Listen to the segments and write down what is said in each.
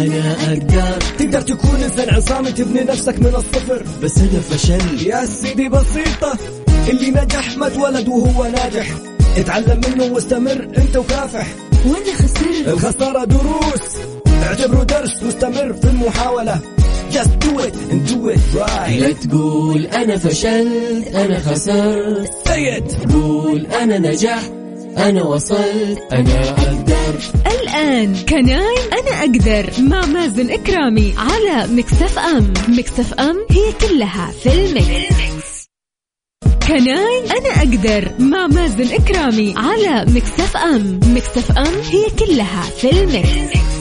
أنا أقدر. تقدر تكون إنسان عصامي تبني نفسك من الصفر. بس أنا فشلت يا سيدي بسيطة اللي نجح ما اتولد وهو ناجح. اتعلم منه واستمر أنت وكافح. وأنا خسرت. الخسارة دروس. اعتبره درس واستمر في المحاولة. Just do it and do it right. لا تقول أنا فشلت أنا خسرت. Say it. قول أنا نجحت. أنا وصلت أنا أقدر. الآن Can I أنا أقدر. مع مازن إكرامي على Mix FM. Mix FM هي كلها في ال mix. Can I أنا أقدر. مع مازن إكرامي على Mix FM. Mix FM هي كلها في ال mix.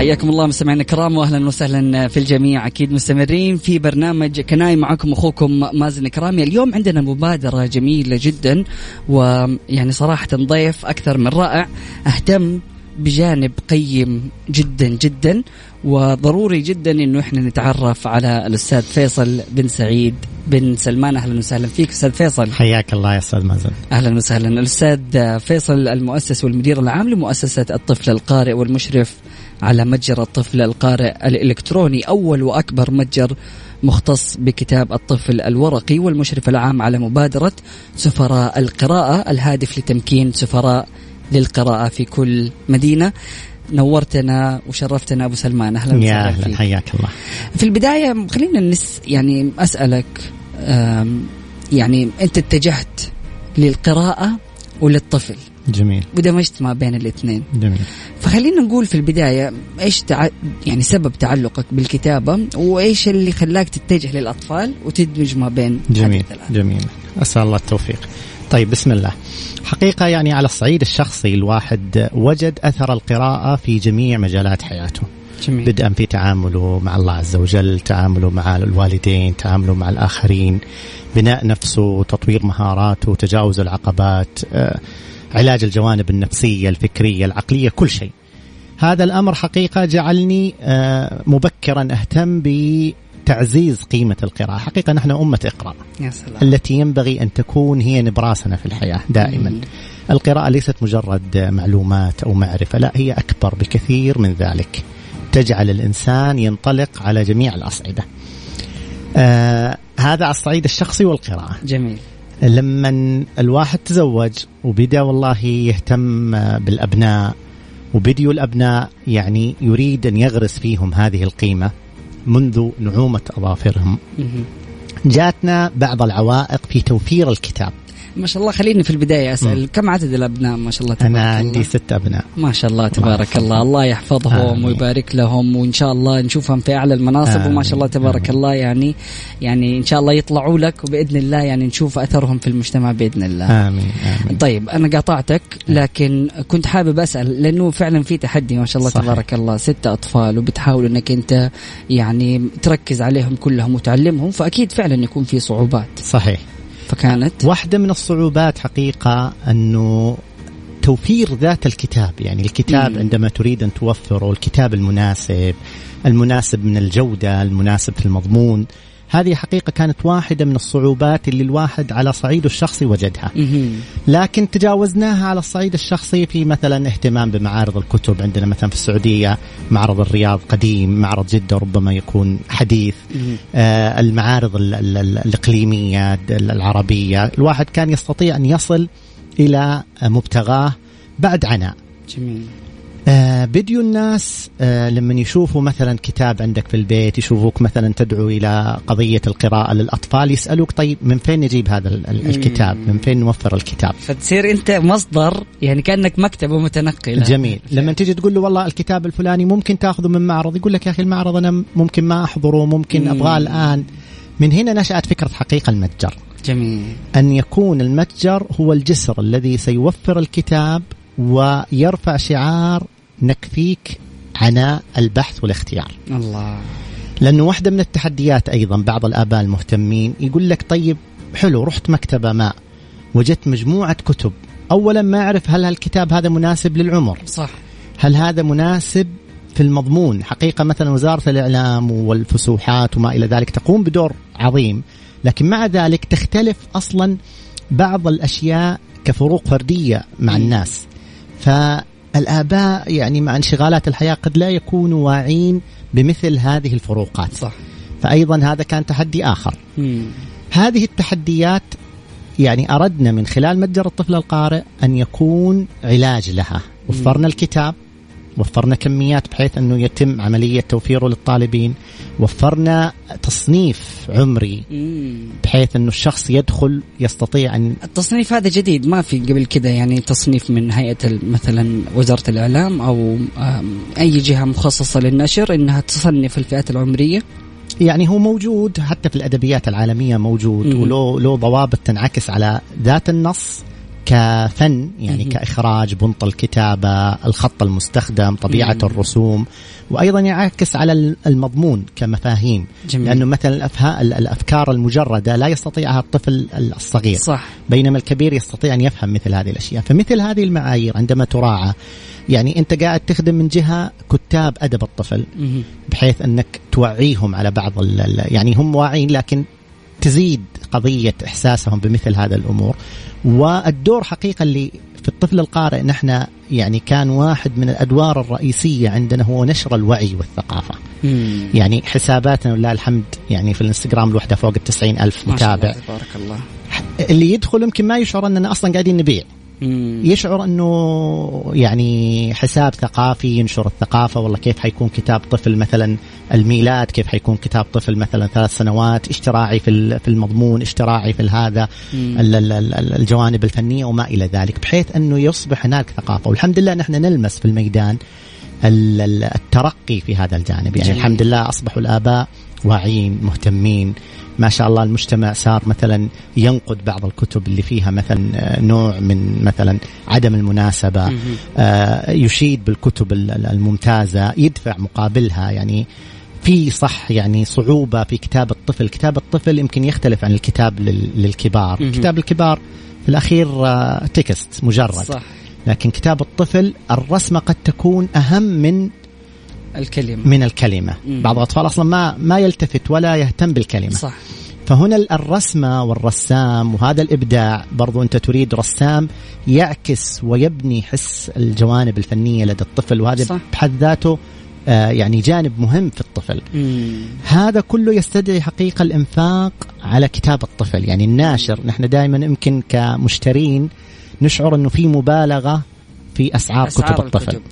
حياكم الله مستمعينا الكرام واهلا وسهلا في الجميع. أكيد مستمرين في برنامج كناي معكم أخوكم مازن كرامي اليوم عندنا مبادرة جميلة جدا ويعني صراحة ضيف أكثر من رائع. أهتم بجانب قيم جدا جدا وضروري جدا إنه إحنا نتعرف على الأستاذ فيصل بن سعيد بن سلمان. أهلا وسهلا فيك أستاذ فيصل. حياك الله يا أستاذ مازن. أهلا وسهلا. الأستاذ فيصل المؤسس والمدير العام لمؤسسة الطفل القارئ والمشرف على متجر الطفل القارئ الإلكتروني أول وأكبر متجر مختص بكتاب الطفل الورقي والمشرف العام على مبادرة سفراء القراءة الهادف لتمكين سفراء للقراءة في كل مدينة. نورتنا وشرفتنا أبو سلمان أهلا يا وسهلا أهلا فيك. حياك الله. في البداية خلينا نس يعني أسألك يعني أنت اتجهت للقراءة وللطفل. جميل. ودمجت ما بين الاثنين. جميل. فخلينا نقول في البداية إيش تع... يعني سبب تعلقك بالكتابة وإيش اللي خلاك تتجه للأطفال وتدمج ما بين جميل؟ جميل. أسأل الله التوفيق. طيب بسم الله. حقيقة يعني على الصعيد الشخصي الواحد وجد أثر القراءة في جميع مجالات حياته. جميل. بدءا في تعامله مع الله عز وجل تعامله مع الوالدين تعامله مع الآخرين بناء نفسه تطوير مهاراته تجاوز العقبات آه، علاج الجوانب النفسية الفكرية العقلية كل شيء. هذا الأمر حقيقة جعلني آه، مبكرا أهتم بتعزيز قيمة القراءة. حقيقة نحن أمة إقرأ يا سلام. التي ينبغي أن تكون هي نبراسنا في الحياة دائما. مم. القراءة ليست مجرد معلومات أو معرفة لا هي أكبر بكثير من ذلك. تجعل الإنسان ينطلق على جميع الأصعدة. آه هذا على الصعيد الشخصي والقراءة. جميل. لما الواحد تزوج وبدا والله يهتم بالأبناء وبديوا الأبناء يعني يريد أن يغرس فيهم هذه القيمة منذ نعومة أظافرهم. جاتنا بعض العوائق في توفير الكتاب ما شاء الله خليني في البداية أسأل كم عدد الأبناء ما شاء الله تبارك أنا الله؟ عندي ست أبناء. ما شاء الله تبارك الله. الله يحفظهم آمين. ويبارك لهم وإن شاء الله نشوفهم في أعلى المناصب آمين. وما شاء الله تبارك آمين. الله يعني يعني إن شاء الله يطلعوا لك وبإذن الله يعني نشوف أثرهم في المجتمع بإذن الله. آمين آمين. طيب أنا قاطعتك لكن كنت حابب أسأل لأنه فعلا في تحدي ما شاء الله صحيح. تبارك الله. ستة أطفال وبتحاول إنك أنت يعني تركز عليهم كلهم وتعلمهم فأكيد فعلا يكون في صعوبات. صحيح. فكانت واحدة من الصعوبات حقيقة أنه توفير ذات الكتاب يعني الكتاب مم. عندما تريد أن توفره الكتاب المناسب المناسب من الجودة المناسب في المضمون هذه حقيقة كانت واحدة من الصعوبات اللي الواحد على صعيده الشخصي وجدها. لكن تجاوزناها على الصعيد الشخصي في مثلا اهتمام بمعارض الكتب. عندنا مثلا في السعودية معرض الرياض قديم معرض جدة ربما يكون حديث. آه، المعارض ال- ال- ال- الإقليمية العربية. الواحد كان يستطيع أن يصل إلى مبتغاه بعد عناء. جميل. آه، بديوا الناس آه، لما يشوفوا مثلا كتاب عندك في البيت يشوفوك مثلا تدعو إلى قضية القراءة للأطفال يسألوك طيب من فين نجيب هذا ال- ال- الكتاب؟ من فين نوفر الكتاب؟ فتصير أنت مصدر يعني كأنك مكتبة متنقلة. جميل. لما تيجي تقول له والله الكتاب الفلاني ممكن تأخذه من معرض يقول لك يا أخي المعرض أنا ممكن ما أحضره ممكن مم. أبغاه الآن. من هنا نشأت فكرة حقيقة المتجر. جميل. أن يكون المتجر هو الجسر الذي سيوفر الكتاب ويرفع شعار نكفيك عناء البحث والاختيار. الله. لأنه واحدة من التحديات أيضا بعض الآباء المهتمين يقول لك طيب حلو رحت مكتبة ما وجدت مجموعة كتب. اولا ما أعرف هل الكتاب هذا مناسب للعمر؟ صح. هل هذا مناسب في المضمون؟ حقيقة مثلا وزارة الإعلام والفسوحات وما إلى ذلك تقوم بدور عظيم. لكن مع ذلك تختلف أصلا بعض الأشياء كفروق فردية مع الناس. فالاباء يعني مع انشغالات الحياة قد لا يكونوا واعين بمثل هذه الفروقات. صح. فايضا هذا كان تحدي آخر. مم. هذه التحديات يعني أردنا من خلال متجر الطفل القارئ أن يكون علاج لها. وفرنا الكتاب. وفرنا كميات بحيث أنه يتم عملية توفيره للطالبين وفرنا تصنيف عمري. بحيث أنه الشخص يدخل يستطيع أن التصنيف هذا جديد ما في قبل كذا يعني تصنيف من هيئة مثلا وزارة الإعلام أو أي جهة مخصصة للنشر إنها تصنف الفئات العمرية يعني هو موجود حتى في الأدبيات العالمية موجود. وله له ضوابط تنعكس على ذات النص كفن يعني مم. كإخراج بنط الكتابة الخط المستخدم طبيعة مم. الرسوم وأيضا يعكس على المضمون كمفاهيم جميل. لأنه مثلا الأفها... الأفكار المجردة لا يستطيعها الطفل الصغير صح بينما الكبير يستطيع أن يفهم مثل هذه الأشياء فمثل هذه المعايير عندما تراعى يعني أنت قاعد تخدم من جهة كتاب أدب الطفل. بحيث أنك توعيهم على بعض يعني هم واعين لكن تزيد قضية إحساسهم بمثل هذا الأمور والدور حقيقة اللي في الطفل القارئ نحن يعني كان واحد من الأدوار الرئيسية عندنا هو نشر الوعي والثقافة مم. يعني حساباتنا ولله الحمد يعني في الانستغرام الوحدة فوق التسعين ألف ما شاء الله، متابع تبارك الله اللي يدخل يمكن ما يشعر أننا أصلا قاعدين نبيع. يشعر أنه يعني حساب ثقافي ينشر الثقافة والله كيف حيكون كتاب طفل مثلا الميلاد كيف حيكون كتاب طفل مثلا ثلاث سنوات اشتراعي في في المضمون اشتراعي في هذا الجوانب الفنية وما إلى ذلك بحيث أنه يصبح هناك ثقافة. والحمد لله نحن نلمس في الميدان ال- ال- الترقي في هذا الجانب. يعني جميل. الحمد لله أصبحوا الآباء واعيين مهتمين. ما شاء الله المجتمع صار مثلا ينقد بعض الكتب اللي فيها مثلا آه، نوع من مثلا عدم المناسبة مم. آه، يشيد بالكتب ال- ال- الممتازة يدفع مقابلها. يعني في صح يعني صعوبة في كتاب الطفل، كتاب الطفل يمكن يختلف عن الكتاب لل- للكبار،. كتاب الكبار في الأخير آه، تكست مجرد. صح. لكن كتاب الطفل الرسمة قد تكون أهم من الكلمة من الكلمة، مم. بعض الأطفال أصلا ما ما يلتفت ولا يهتم بالكلمة. صح فهنا الرسمة والرسام وهذا الإبداع برضو أنت تريد رسام يعكس ويبني حس الجوانب الفنية لدى الطفل وهذا صح. بحد ذاته آه، يعني جانب مهم في الطفل مم. هذا كله يستدعي حقيقة الإنفاق على كتاب الطفل يعني الناشر نحن دائما يمكن كمشترين نشعر أنه في مبالغة في أسعار, أسعار كتب الطفل الكتب.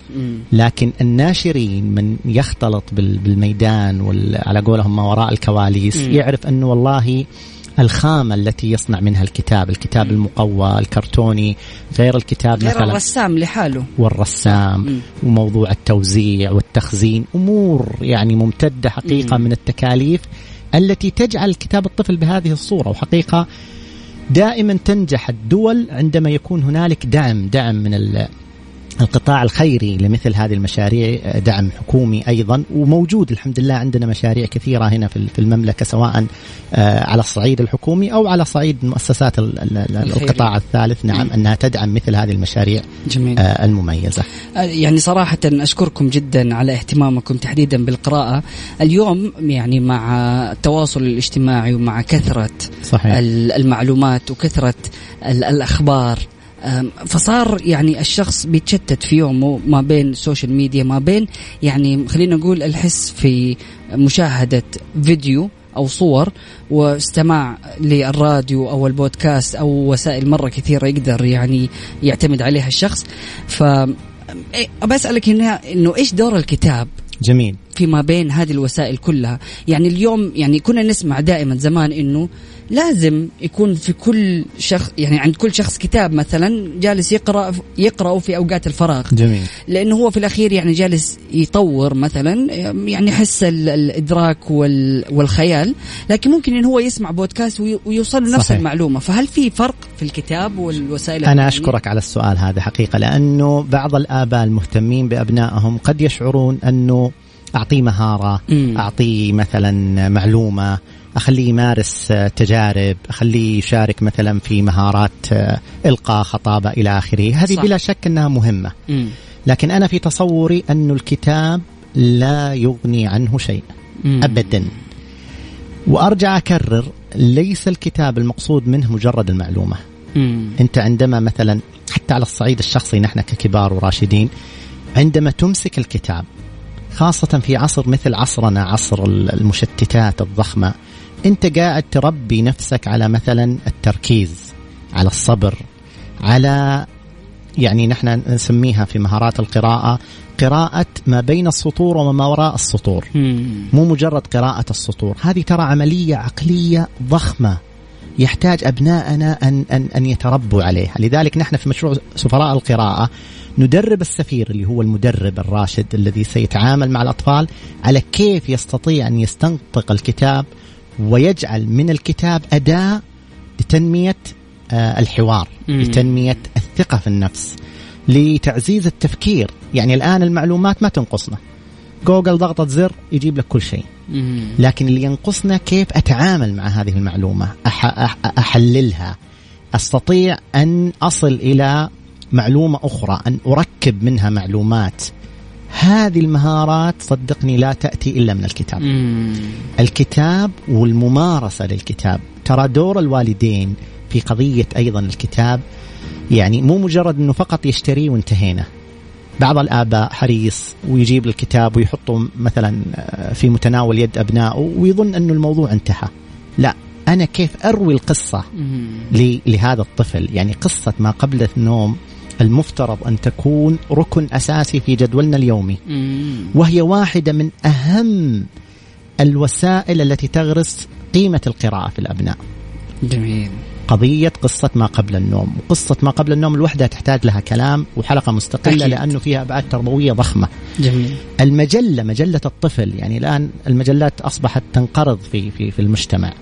لكن الناشرين من يختلط بال- بالميدان وعلى قولهم ما وراء الكواليس مم. يعرف أنه والله الخامة التي يصنع منها الكتاب الكتاب المقوى الكرتوني غير الكتاب غير مثلا الرسام لحاله والرسام مم. وموضوع التوزيع والتخزين أمور يعني ممتدة حقيقة مم. من التكاليف التي تجعل كتاب الطفل بهذه الصورة وحقيقة دائما تنجح الدول عندما يكون هنالك دعم دعم من ال- القطاع الخيري لمثل هذه المشاريع دعم حكومي أيضا وموجود الحمد لله عندنا مشاريع كثيرة هنا في المملكة سواء آه، على الصعيد الحكومي أو على صعيد مؤسسات. القطاع الثالث نعم مم. أنها تدعم مثل هذه المشاريع جميل آه، المميزة. يعني صراحة أشكركم جدا على اهتمامكم تحديدا بالقراءة اليوم يعني مع التواصل الاجتماعي ومع كثرة صحيح ال- المعلومات وكثرة ال- الأخبار أم، فصار يعني الشخص بيتشتت في يومه ما بين ال social media ما بين يعني خلينا نقول الحس في مشاهدة فيديو أو صور واستماع للراديو أو البودكاست أو وسائل مرة كثيرة يقدر يعني يعتمد عليها الشخص. ف إيه، أسألك هنا إنه إيش دور الكتاب؟ جميل. فيما بين هذه الوسائل كلها؟ يعني اليوم يعني كنا نسمع دائما زمان إنه لازم يكون في كل شخص يعني عند كل شخص كتاب مثلا جالس يقرأ يقراه في أوقات الفراغ جميل لأنه هو في الأخير يعني جالس يطور مثلا يعني حس ال- الإدراك وال- والخيال لكن ممكن انه هو يسمع بودكاست وي- ويوصل له نفس. المعلومة فهل في فرق في الكتاب والوسائل أنا الإعلامية؟ أشكرك على السؤال هذا حقيقة لأنه بعض الآباء المهتمين بأبنائهم قد يشعرون أنه أعطيه مهارة مم. أعطيه مثلا معلومة أخليه يمارس آه، تجارب أخليه يشارك مثلا في مهارات آه، إلقاء خطابة إلى آخره هذه صح. بلا شك أنها مهمة مم. لكن أنا في تصوري أن الكتاب لا يغني عنه شيء مم. أبدا وأرجع أكرر ليس الكتاب المقصود منه مجرد المعلومة مم. أنت عندما مثلا حتى على الصعيد الشخصي نحن ككبار وراشدين عندما تمسك الكتاب خاصة في عصر مثل عصرنا عصر المشتتات الضخمة انت قاعد تربي نفسك على مثلا التركيز على الصبر على يعني نحن نسميها في مهارات القراءة قراءة ما بين السطور وما وراء السطور. مو مجرد قراءة السطور. هذه ترى عملية عقلية ضخمة يحتاج أبناءنا أن, أن, أن يتربوا عليها. لذلك نحن في مشروع سفراء القراءة ندرب السفير اللي هو المدرب الراشد الذي سيتعامل مع الأطفال على كيف يستطيع أن يستنطق الكتاب ويجعل من الكتاب أداة لتنمية آه، الحوار مم. لتنمية الثقة في النفس لتعزيز التفكير. يعني الآن المعلومات ما تنقصنا. جوجل ضغطة زر يجيب لك كل شيء. لكن اللي ينقصنا كيف أتعامل مع هذه المعلومة أح أحللها. أستطيع أن أصل إلى معلومة أخرى أن أركب منها معلومات. هذه المهارات صدقني لا تأتي إلا من الكتاب. مم. الكتاب والممارسة للكتاب. ترى دور الوالدين في قضية أيضا الكتاب يعني مو مجرد أنه فقط يشتريه وانتهينا. بعض الآباء حريص ويجيب الكتاب ويحطه مثلا آه، في متناول يد أبنائه ويظن أنه الموضوع انتهى. لا أنا كيف أروي القصة مم. لهذا الطفل؟ يعني قصة ما قبل النوم المفترض أن تكون ركن أساسي في جدولنا اليومي. وهي واحدة من أهم الوسائل التي تغرس قيمة القراءة في الأبناء. جميل. قضية قصة ما قبل النوم. وقصة ما قبل النوم لوحدها تحتاج لها كلام وحلقة مستقلة أكيد. لأنه فيها أبعاد تربوية ضخمة. جميل. المجلة مجلة الطفل. يعني الآن المجلات أصبحت تنقرض في في في المجتمع.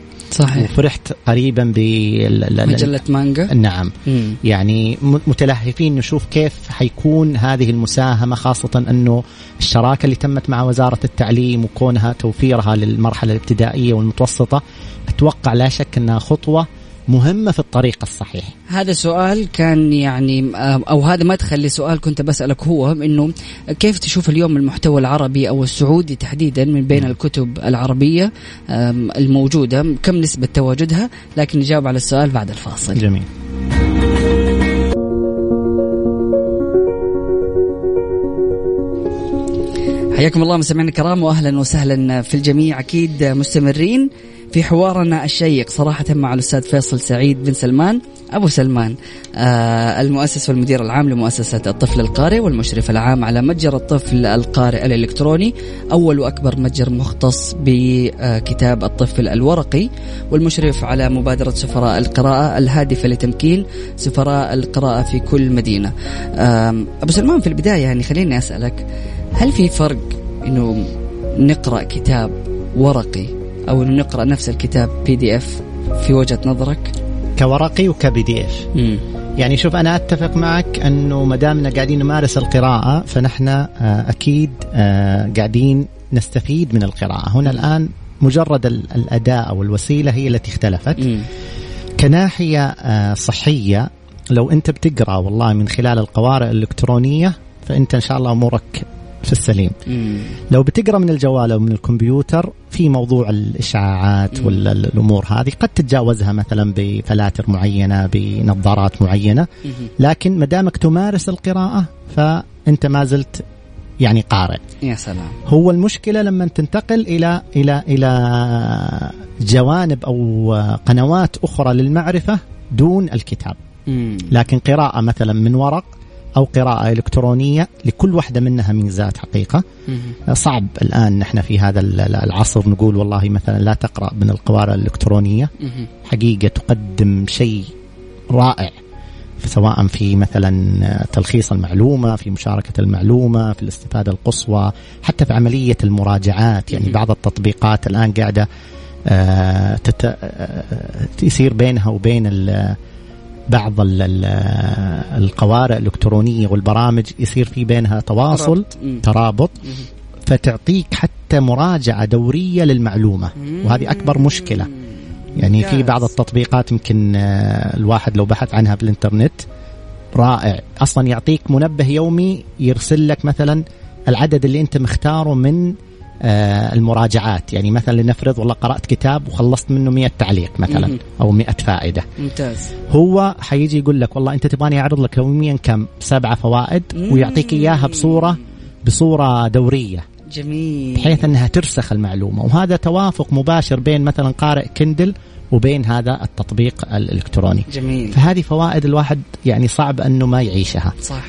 صحيح. وفرحت قريبا بال مجلة مانجا؟ نعم. مم. يعني متلهفين نشوف كيف حيكون هذه المساهمة خاصة أنه الشراكة اللي تمت مع وزارة التعليم وكونها توفيرها للمرحلة الابتدائية والمتوسطة أتوقع لا شك أنها خطوة مهمة في الطريق الصحيح. هذا سؤال كان يعني آه، أو هذا مدخل لسؤال كنت بسألك هو إنه كيف تشوف اليوم المحتوى العربي أو السعودي تحديدا من بين الكتب العربية آم، الموجودة؟ كم نسبة تواجدها؟ لكن نجاوب على السؤال بعد الفاصل. جميل. حياكم الله مستمعينا الكرام واهلا وسهلا في الجميع. أكيد مستمرين. في حوارنا الشيق صراحة مع الأستاذ فيصل سعيد بن سلمان أبو سلمان آه المؤسس والمدير العام لمؤسسة الطفل القارئ والمشرف العام على متجر الطفل القارئ الإلكتروني أول وأكبر متجر مختص بكتاب الطفل الورقي والمشرف على مبادرة سفراء القراءة الهادفة لتمكين سفراء القراءة في كل مدينة. آم، أبو سلمان في البداية يعني خليني أسألك هل في فرق إنه نقرأ كتاب ورقي أو انه نقرأ نفس الكتاب بي دي اف في وجهة نظرك؟ كورقي وكبي دي اف يعني شوف أنا أتفق معك أنه ما دامنا قاعدين نمارس القراءة فنحن آه، أكيد آه، قاعدين نستفيد من القراءة. هنا الآن مجرد ال- الأداة أو الوسيلة هي التي اختلفت. كناحية آه، صحية لو أنت بتقرأ والله من خلال القوارئ الإلكترونية فأنت إن شاء الله أمورك في السليم. لو بتقرأ من الجوال أو من الكمبيوتر في موضوع الاشعاعات مم. والامور هذه قد تتجاوزها مثلا بفلاتر معينة بنظارات معينة. لكن ما دامك تمارس القراءة فأنت ما زلت يعني قارئ. يا سلام. هو المشكلة لما تنتقل إلى إلى إلى جوانب أو قنوات أخرى للمعرفة دون الكتاب. مم. لكن قراءة مثلا من ورق أو قراءة إلكترونية لكل واحدة منها ميزات حقيقة مم. صعب الآن نحن في هذا العصر نقول والله مثلا لا تقرأ من القوارئ الإلكترونية مم. حقيقة تقدم شيء رائع سواء في مثلا تلخيص المعلومة في مشاركة المعلومة في الاستفادة القصوى حتى في عملية المراجعات يعني. بعض التطبيقات الآن قاعدة آه، تت... آه، يصير بينها وبين. بعض ال... ال- القوارئ الإلكترونية والبرامج يصير في بينها تواصل. ترابط. فتعطيك حتى مراجعة دورية للمعلومة وهذه أكبر مشكلة يعني في بعض. التطبيقات يمكن آه، الواحد لو بحث عنها بالإنترنت رائع أصلا يعطيك منبه يومي يرسل لك مثلا العدد اللي أنت مختاره من المراجعات. يعني مثلا لنفرض والله قرأت كتاب وخلصت منه 100 تعليق مثلا. أو 100 فائدة. ممتاز. هو حيجي يقول لك والله أنت تبغاني أعرض لك يوميا كم؟ سبعة فوائد ويعطيك إياها بصورة بصورة دورية. جميل. بحيث أنها ترسخ المعلومة. وهذا توافق مباشر بين مثلا قارئ كندل وبين هذا التطبيق الإلكتروني. جميل. فهذه فوائد الواحد يعني صعب أنه ما يعيشها. صح.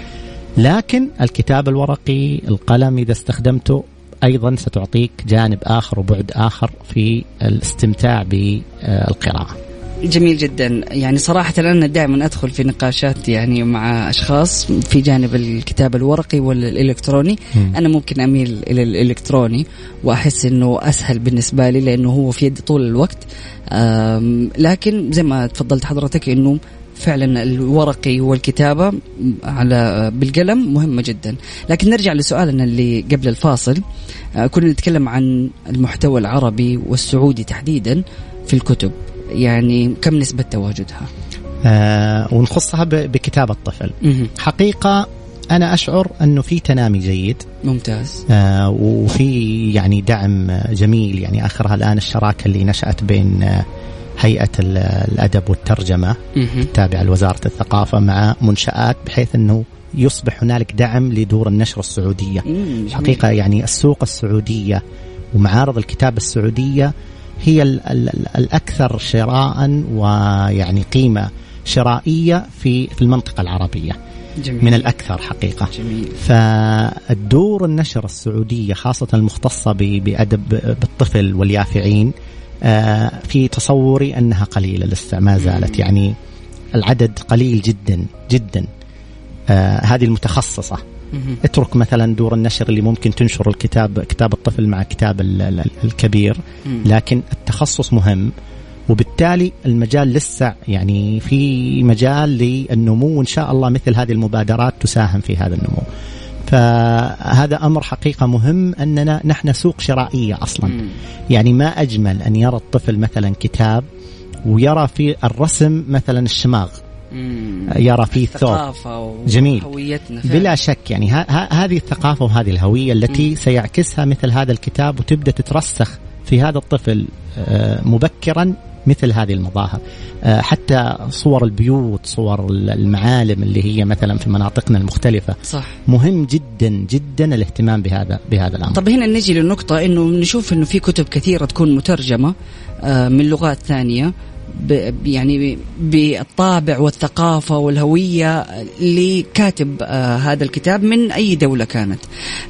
لكن الكتاب الورقي القلم إذا استخدمته أيضا ستعطيك جانب آخر وبعد آخر في الاستمتاع بالقراءة. جميل جدا. يعني صراحة أنا دائما أدخل في نقاشات يعني مع أشخاص في جانب الكتاب الورقي والإلكتروني. مم. أنا ممكن أميل إلى الإلكتروني وأحس أنه أسهل بالنسبة لي لأنه هو في يدي طول الوقت. لكن زي ما تفضلت حضرتك أنه فعلا الورقي والكتابة على بالقلم مهمة جدا. لكن نرجع لسؤالنا اللي قبل الفاصل. آه، كنا نتكلم عن المحتوى العربي والسعودي تحديدا في الكتب. يعني كم نسبة تواجدها؟ آه ونخصها بكتاب الطفل. حقيقة أنا أشعر أنه في تنامي جيد. ممتاز. آه وفي يعني دعم جميل. يعني آخرها الآن الشراكة اللي نشأت بين آه، هيئة ال- الأدب والترجمة مهم. التابعة لوزارة الثقافة مع منشآت بحيث أنه يصبح هنالك دعم لدور النشر السعودية مم، جميل. حقيقة يعني السوق السعودية ومعارض الكتاب السعودية هي ال ال ال الأكثر شراء ويعني قيمة شرائية في في المنطقة العربية جميل. من الأكثر حقيقة جميل فالدور النشر السعودية خاصة المختصة ب- بأدب بالطفل واليافعين في تصوري أنها قليلة لسه ما زالت يعني العدد قليل جدا جدا آه، هذه المتخصصة مهم. اترك مثلا دور النشر اللي ممكن تنشر الكتاب كتاب الطفل مع كتاب ال- ال- الكبير. لكن التخصص مهم وبالتالي المجال لسه يعني في مجال للنمو وإن شاء الله مثل هذه المبادرات تساهم في هذا النمو. فهذا أمر حقيقة مهم أننا نحن سوق شرائية أصلا. مم. يعني ما أجمل أن يرى الطفل مثلا كتاب ويرى في الرسم مثلا الشماغ، مم. يرى فيه الثوب. جميل. بلا شك يعني هذه الثقافة وهذه الهوية التي سيعكسها مثل هذا الكتاب وتبدأ تترسخ في هذا الطفل آه، مبكرا مثل هذه المظاهر. آه، حتى صور البيوت صور المعالم اللي هي مثلا في مناطقنا المختلفة. صح. مهم جدا جدا الاهتمام بهذا بهذا الأمر. طب هنا نجي للنقطة إنه نشوف إنه في كتب كثيرة تكون مترجمة آه، من لغات ثانية يعني بالطابع والثقافة والهوية لكاتب هذا الكتاب من أي دولة كانت.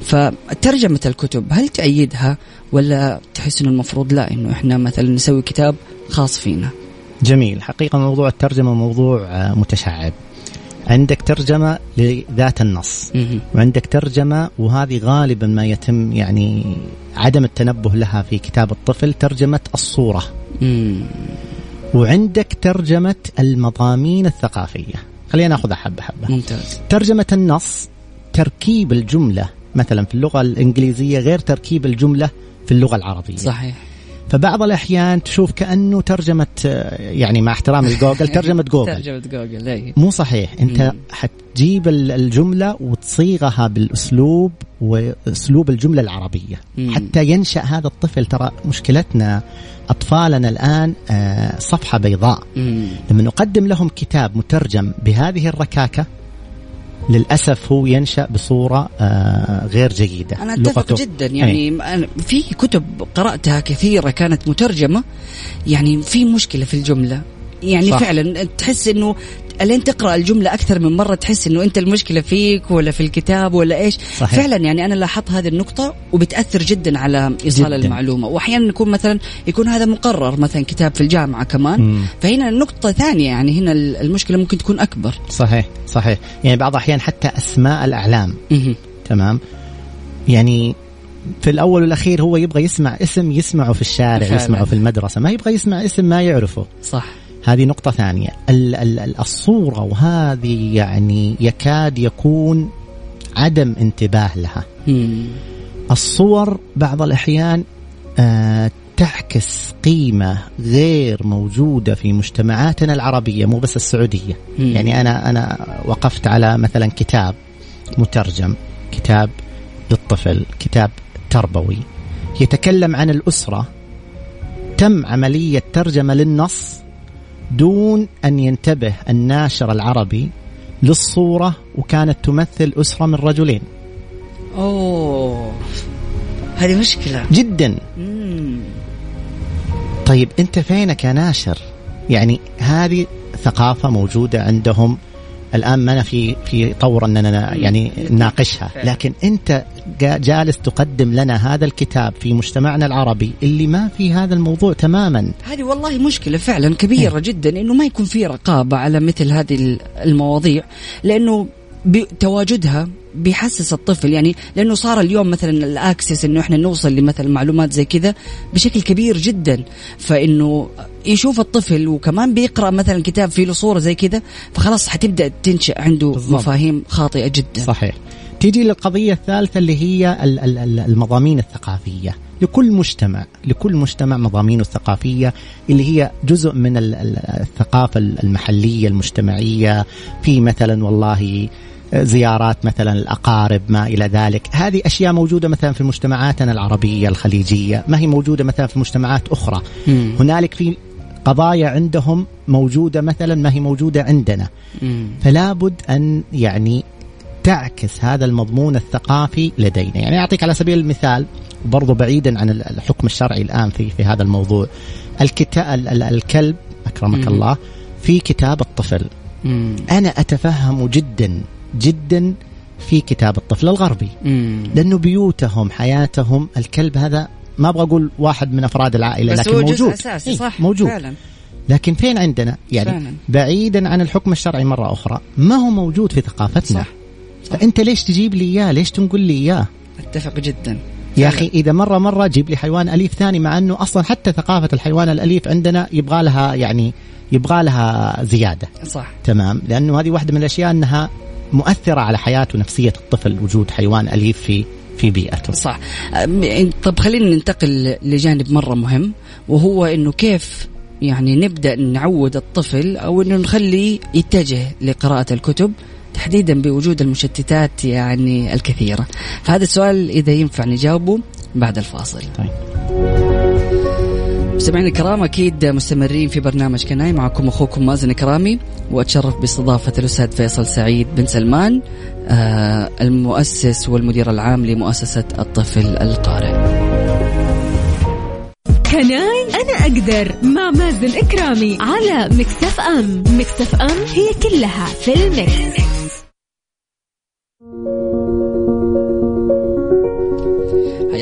فترجمة الكتب هل تأيدها؟ ولا تحس أنه المفروض لا أنه إحنا مثلا نسوي كتاب خاص فينا. جميل. حقيقة موضوع الترجمة موضوع آه، متشعب. عندك ترجمة لذات النص. وعندك ترجمة وهذه غالبا ما يتم يعني عدم التنبه لها في كتاب الطفل ترجمة الصورة. وعندك ترجمة المضامين الثقافية. خلينا ناخذ حبة حبة. ممتاز. ترجمة النص تركيب الجملة. مثلا في اللغة الإنجليزية غير تركيب الجملة في اللغة العربية صحيح فبعض الأحيان تشوف كأنه ترجمة آه، يعني مع احترامي لجوجل ترجمة جوجل ترجمة جوجل أي. مو صحيح أنت مم. حتجيب ال- الجملة وتصيغها بالأسلوب وأسلوب الجملة العربية مم. حتى ينشأ هذا الطفل ترى مشكلتنا أطفالنا الآن آه، صفحة بيضاء مم. لما نقدم لهم كتاب مترجم بهذه الركاكة للأسف هو ينشأ بصورة آه، غير جيدة أنا أتفق لغته- جدا يعني أنا في كتب قرأتها كثيرة كانت مترجمة يعني في مشكلة في الجملة يعني. صح. فعلا تحس إنه الين تقرأ الجملة أكثر من مرة تحس إنه أنت المشكلة فيك ولا في الكتاب ولا إيش صحيح. فعلا يعني أنا لاحظت هذه النقطة وبتأثر جدا على إيصال جداً. المعلومة واحيانا يكون مثلا يكون هذا مقرر مثلا كتاب في الجامعة كمان مم. فهنا النقطه ثانية يعني هنا المشكلة ممكن تكون أكبر صحيح صحيح يعني بعض الأحيان حتى أسماء الأعلام مهم. تمام يعني في الأول والأخير هو يبغى يسمع اسم يسمعه في الشارع فعلاً. يسمعه في المدرسة ما يبغى يسمع اسم ما يعرفه صح هذه نقطة ثانية ال- ال- ال- الصورة وهذه يعني يكاد يكون عدم انتباه لها. الصور بعض الأحيان آه تعكس قيمة غير موجودة في مجتمعاتنا العربية مو بس السعودية مم. يعني أنا أنا وقفت على مثلا كتاب مترجم كتاب للطفل كتاب تربوي يتكلم عن الأسرة تم عملية ترجمة للنص دون أن ينتبه الناشر العربي للصورة وكانت تمثل أسرة من رجلين. أوه. هذه مشكلة. جدا. مم. طيب أنت فينك يا ناشر؟ يعني هذه ثقافة موجودة عندهم الآن ما في في طور أننا يعني نناقشها. لكن جا- جالس تقدم لنا هذا الكتاب في مجتمعنا العربي اللي ما في هذا الموضوع تماما. هذه والله مشكلة فعلا كبيرة جدا إنه ما يكون في رقابة على مثل هذه ال- المواضيع لأنه بتواجدها بيحسس الطفل. يعني لأنه صار اليوم مثلا الأكسس إنه إحنا نوصل لمثلا معلومات زي كذا بشكل كبير جدا. فإنه يشوف الطفل وكمان بيقرأ مثلا كتاب فيه له صورة زي كذا فخلاص حتبدأ تنشأ عنده بالضبط. مفاهيم خاطئة جدا. صحيح. تيجي للقضية الثالثة اللي هي ال- ال- ال- المضامين الثقافية. لكل مجتمع لكل مجتمع مضامينه الثقافية اللي هي جزء من ال- ال- الثقافة المحلية المجتمعية. في مثلا والله زيارات مثلا الأقارب ما إلى ذلك هذه أشياء موجودة مثلا في مجتمعاتنا العربية الخليجية ما هي موجودة مثلا في مجتمعات أخرى مم. هنالك في قضايا عندهم موجودة مثلا ما هي موجودة عندنا مم. فلا بد أن يعني تعكس هذا المضمون الثقافي لدينا يعني أعطيك على سبيل المثال برضو بعيدا عن ال- الحكم الشرعي الآن في في هذا الموضوع الكتاب الكلب أكرمك مم. الله في كتاب الطفل مم. أنا أتفهم جدا جدا في كتاب الطفل الغربي. مم. لأنه بيوتهم حياتهم الكلب هذا ما أبغى أقول واحد من أفراد العائلة بس لكن هو موجود. جزء أساسي إيه، صح موجود. فعلا. لكن فين عندنا؟ يعني فعلا. بعيدا عن الحكم الشرعي مرة أخرى ما هو موجود في ثقافتنا؟ صح. صح. فأنت ليش تجيب لي إياه؟ ليش تنقل لي إياه؟ أتفق جدا. يا فعلا. أخي إذا مرة مرة جيب لي حيوان أليف ثاني مع أنه أصلا حتى ثقافة الحيوان الأليف عندنا يبغى لها يعني يبغى لها زيادة. صح. تمام؟ لأنه هذه واحدة من الأشياء أنها مؤثرة على حياة ونفسية الطفل وجود حيوان أليف في في بيئته. صح. طب خلينا ننتقل لجانب مرة مهم وهو إنه كيف يعني نبدأ نعود الطفل أو إنه نخليه يتجه لقراءة الكتب تحديدا بوجود المشتتات يعني الكثيرة. فهذا السؤال إذا ينفع نجاوبه بعد الفاصل. طيب. مستمعينا الكرام أكيد مستمرين في برنامج كناي معكم أخوكم مازن كرامي وأتشرف باستضافة الأستاذ فيصل سعيد بن سلمان آه المؤسس والمدير العام لمؤسسة الطفل القارئ. كناي أنا أقدر مع مازن إكرامي على مكسف أم مكسف أم هي كلها في المكس.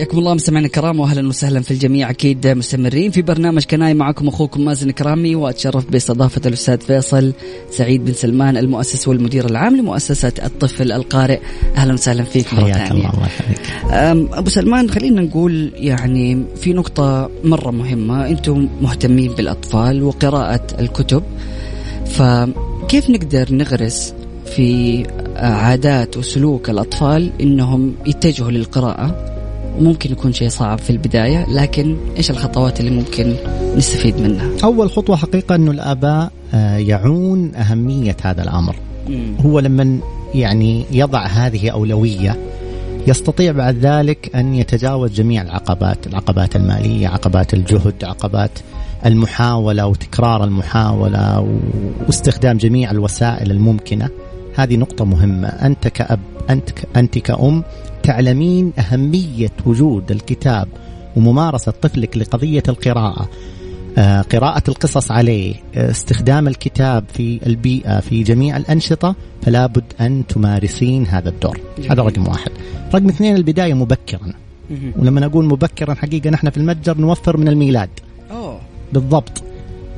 حياكم الله مستمعينا الكرام واهلا وسهلا في الجميع. أكيد مستمرين في برنامج كناي معكم أخوكم مازن كرامي وأتشرف باستضافة الأستاذ فيصل سعيد بن سلمان المؤسس والمدير العام لمؤسسة الطفل القارئ. أهلا وسهلا فيك مرة ثانية. الله الله يخليك. أبو سلمان خلينا نقول يعني في نقطة مرة مهمة. أنتم مهتمين بالأطفال وقراءة الكتب فكيف نقدر نغرس في عادات وسلوك الأطفال إنهم يتجهوا للقراءة؟ وممكن يكون شيء صعب في البداية لكن إيش الخطوات اللي ممكن نستفيد منها؟ أول خطوة حقيقة أنه الآباء آه، يعون أهمية هذا الأمر. هو لما يعني يضع هذه أولوية يستطيع بعد ذلك أن يتجاوز جميع العقبات العقبات المالية عقبات الجهد عقبات المحاولة وتكرار المحاولة واستخدام جميع الوسائل الممكنة. هذه نقطة مهمة. أنت كأب أنت أنت كأم تعلمين أهمية وجود الكتاب وممارسة طفلك لقضية القراءة. آه، قراءة القصص عليه آه، استخدام الكتاب في البيئة في جميع الأنشطة فلا بد أن تمارسين هذا الدور. جميل. هذا رقم واحد. رقم اثنين البداية مبكرا. ولما نقول مبكرا حقيقة نحن في المتجر نوفر من الميلاد. أوه. بالضبط.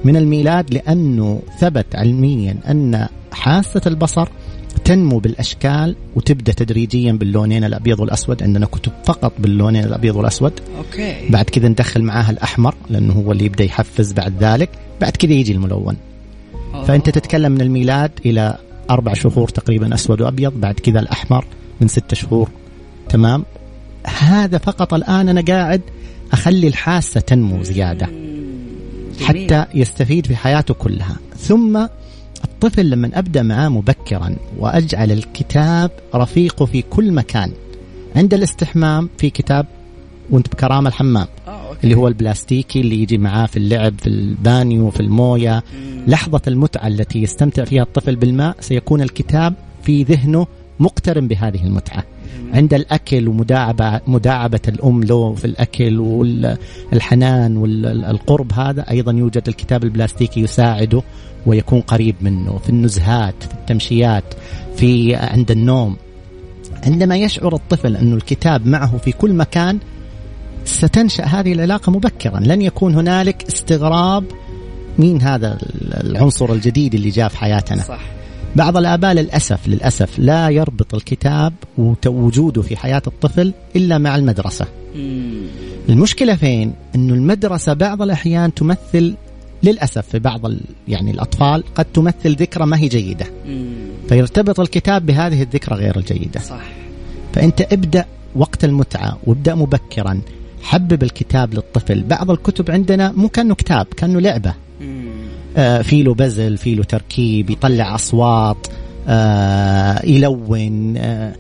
من الميلاد لأنه ثبت علميا أن حاسة البصر تنمو بالأشكال وتبدأ تدريجيا باللونين الأبيض والأسود. عندنا كتب فقط باللونين الأبيض والأسود. أوكي. بعد كذا ندخل معاها الأحمر لأنه هو اللي يبدأ يحفز بعد ذلك. بعد كذا يجي الملون. أوه. فأنت تتكلم من الميلاد إلى أربع شهور تقريبا أسود وأبيض بعد كذا الأحمر من ستة شهور. تمام؟ هذا فقط الآن أنا قاعد أخلي الحاسة تنمو جميل. حتى يستفيد في حياته كلها. ثم الطفل لما أبدأ معاه مبكرا وأجعل الكتاب رفيقه في كل مكان. عند الاستحمام في كتاب وانت بكرامة الحمام آه، أوكي. اللي هو البلاستيكي اللي يجي معاه في اللعب في البانيو في الموية. لحظة المتعة التي يستمتع فيها الطفل بالماء سيكون الكتاب في ذهنه مقترن بهذه المتعة. عند الأكل ومداعبه مداعبة الأم له في الأكل والحنان والقرب هذا أيضا يوجد الكتاب البلاستيكي يساعده ويكون قريب منه في النزهات في التمشيات في عند النوم. عندما يشعر الطفل أن الكتاب معه في كل مكان ستنشأ هذه العلاقة مبكرا. لن يكون هنالك استغراب مين هذا العنصر الجديد اللي جاء في حياتنا. صح. بعض الآباء للأسف للأسف لا يربط الكتاب ووجوده في حياة الطفل إلا مع المدرسة. المشكلة فين؟ أنه المدرسة بعض الأحيان تمثل للأسف في بعض يعني الأطفال قد تمثل ذكرى ما هي جيدة. فيرتبط الكتاب بهذه الذكرى غير الجيدة. صح. فأنت ابدأ وقت المتعة وابدأ مبكرا. حبب الكتاب للطفل. بعض الكتب عندنا مو كأنه كتاب كأنه لعبة. في له بزل في له تركيب يطلع أصوات آه يلون آه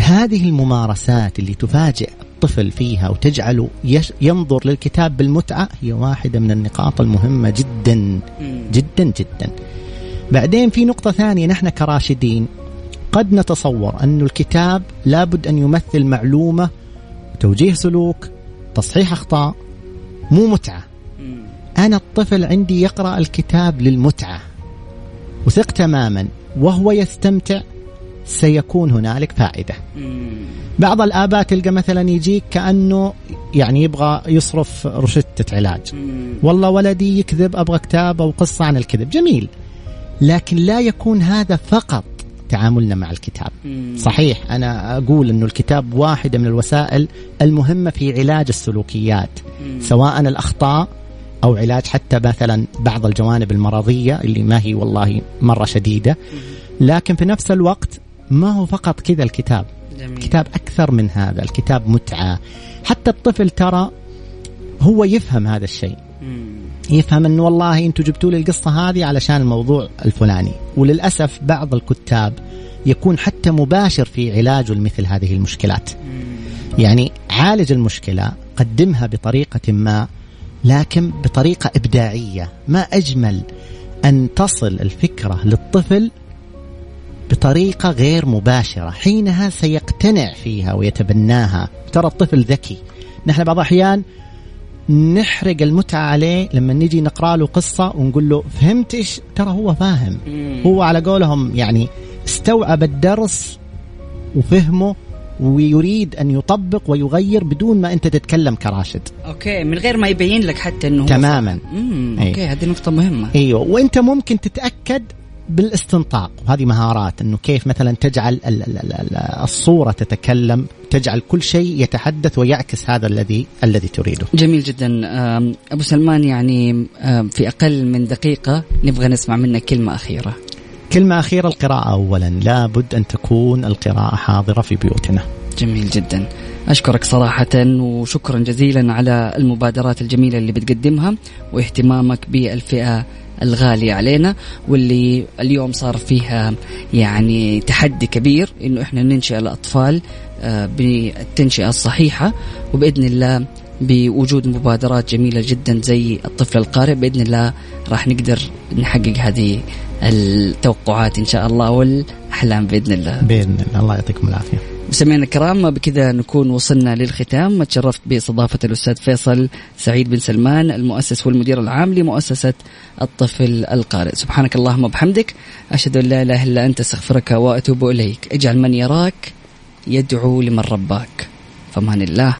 هذه الممارسات اللي تفاجئ الطفل فيها وتجعله يش ينظر للكتاب بالمتعة هي واحدة من النقاط المهمة جدا. جدا جدا بعدين في نقطة ثانية نحن كراشدين قد نتصور أن الكتاب لابد أن يمثل معلومة توجيه سلوك تصحيح أخطاء مو متعة. أنا الطفل عندي يقرأ الكتاب للمتعة وثق تماما وهو يستمتع سيكون هنالك فائدة. بعض الآباء تلقى مثلا يجيك كأنه يعني يبغى يصرف روشتة علاج. والله ولدي يكذب أبغى كتاب أو قصة عن الكذب جميل لكن لا يكون هذا فقط تعاملنا مع الكتاب. صحيح أنا أقول إنه الكتاب واحدة من الوسائل المهمة في علاج السلوكيات. سواء الأخطاء أو علاج حتى مثلا بعض الجوانب المرضية اللي ما هي والله مرة شديدة. لكن في نفس الوقت ما هو فقط كذا الكتاب. جميل. الكتاب أكثر من هذا الكتاب متعة. حتى الطفل ترى هو يفهم هذا الشيء. يفهم إنه والله أنتم جبتوا لي القصة هذه علشان الموضوع الفلاني. وللأسف بعض الكتاب يكون حتى مباشر في علاجه لمثل هذه المشكلات. يعني عالج المشكلة قدمها بطريقة ما لكن بطريقة إبداعية. ما أجمل أن تصل الفكرة للطفل بطريقة غير مباشرة. حينها سيقتنع فيها ويتبناها. ترى الطفل ذكي. نحن بعض الأحيان نحرق المتعة عليه لما نجي نقرأ له قصة ونقول له فهمت إيش؟ ترى هو فاهم. هو على قولهم يعني استوعب الدرس وفهمه ويريد أن يطبق ويغير بدون ما أنت تتكلم كراشد أوكي من غير ما يبين لك حتى إنه تماماً. فاهم. مم. أي. أوكي هذه نقطة مهمة أيوه وأنت ممكن تتأكد بالاستنطاق وهذه مهارات إنه كيف مثلا تجعل ال- ال- ال- ال- الصورة تتكلم تجعل كل شيء يتحدث ويعكس هذا الذي الذي تريده جميل جدا أبو سلمان يعني في أقل من دقيقة نبغى نسمع منك كلمة أخيرة القراءة اولا. لابد أن تكون القراءة حاضرة في بيوتنا. جميل جدا. أشكرك صراحة وشكرا جزيلا على المبادرات الجميلة اللي بتقدمها واهتمامك بالفئة الغالية علينا واللي اليوم صار فيها يعني تحدي كبير إنه إحنا ننشئ الأطفال آه، بالتنشئة الصحيحة وبإذن الله بوجود مبادرات جميلة جدا زي الطفل القارئ. بإذن الله راح نقدر نحقق هذه التوقعات إن شاء الله والأحلام بإذن الله. بإذن الله. الله يعطيكم العافية. مستمعينا الكرام بكذا نكون وصلنا للختام. تشرفت بإستضافة الأستاذ فيصل سعيد بن سلمان المؤسس والمدير العام لمؤسسة الطفل القارئ. سبحانك اللهم وبحمدك. أشهد أن لا إله إلا أنت أستغفرك وأتوب إليك. اجعل من يراك يدعو لمن رباك. فمان الله.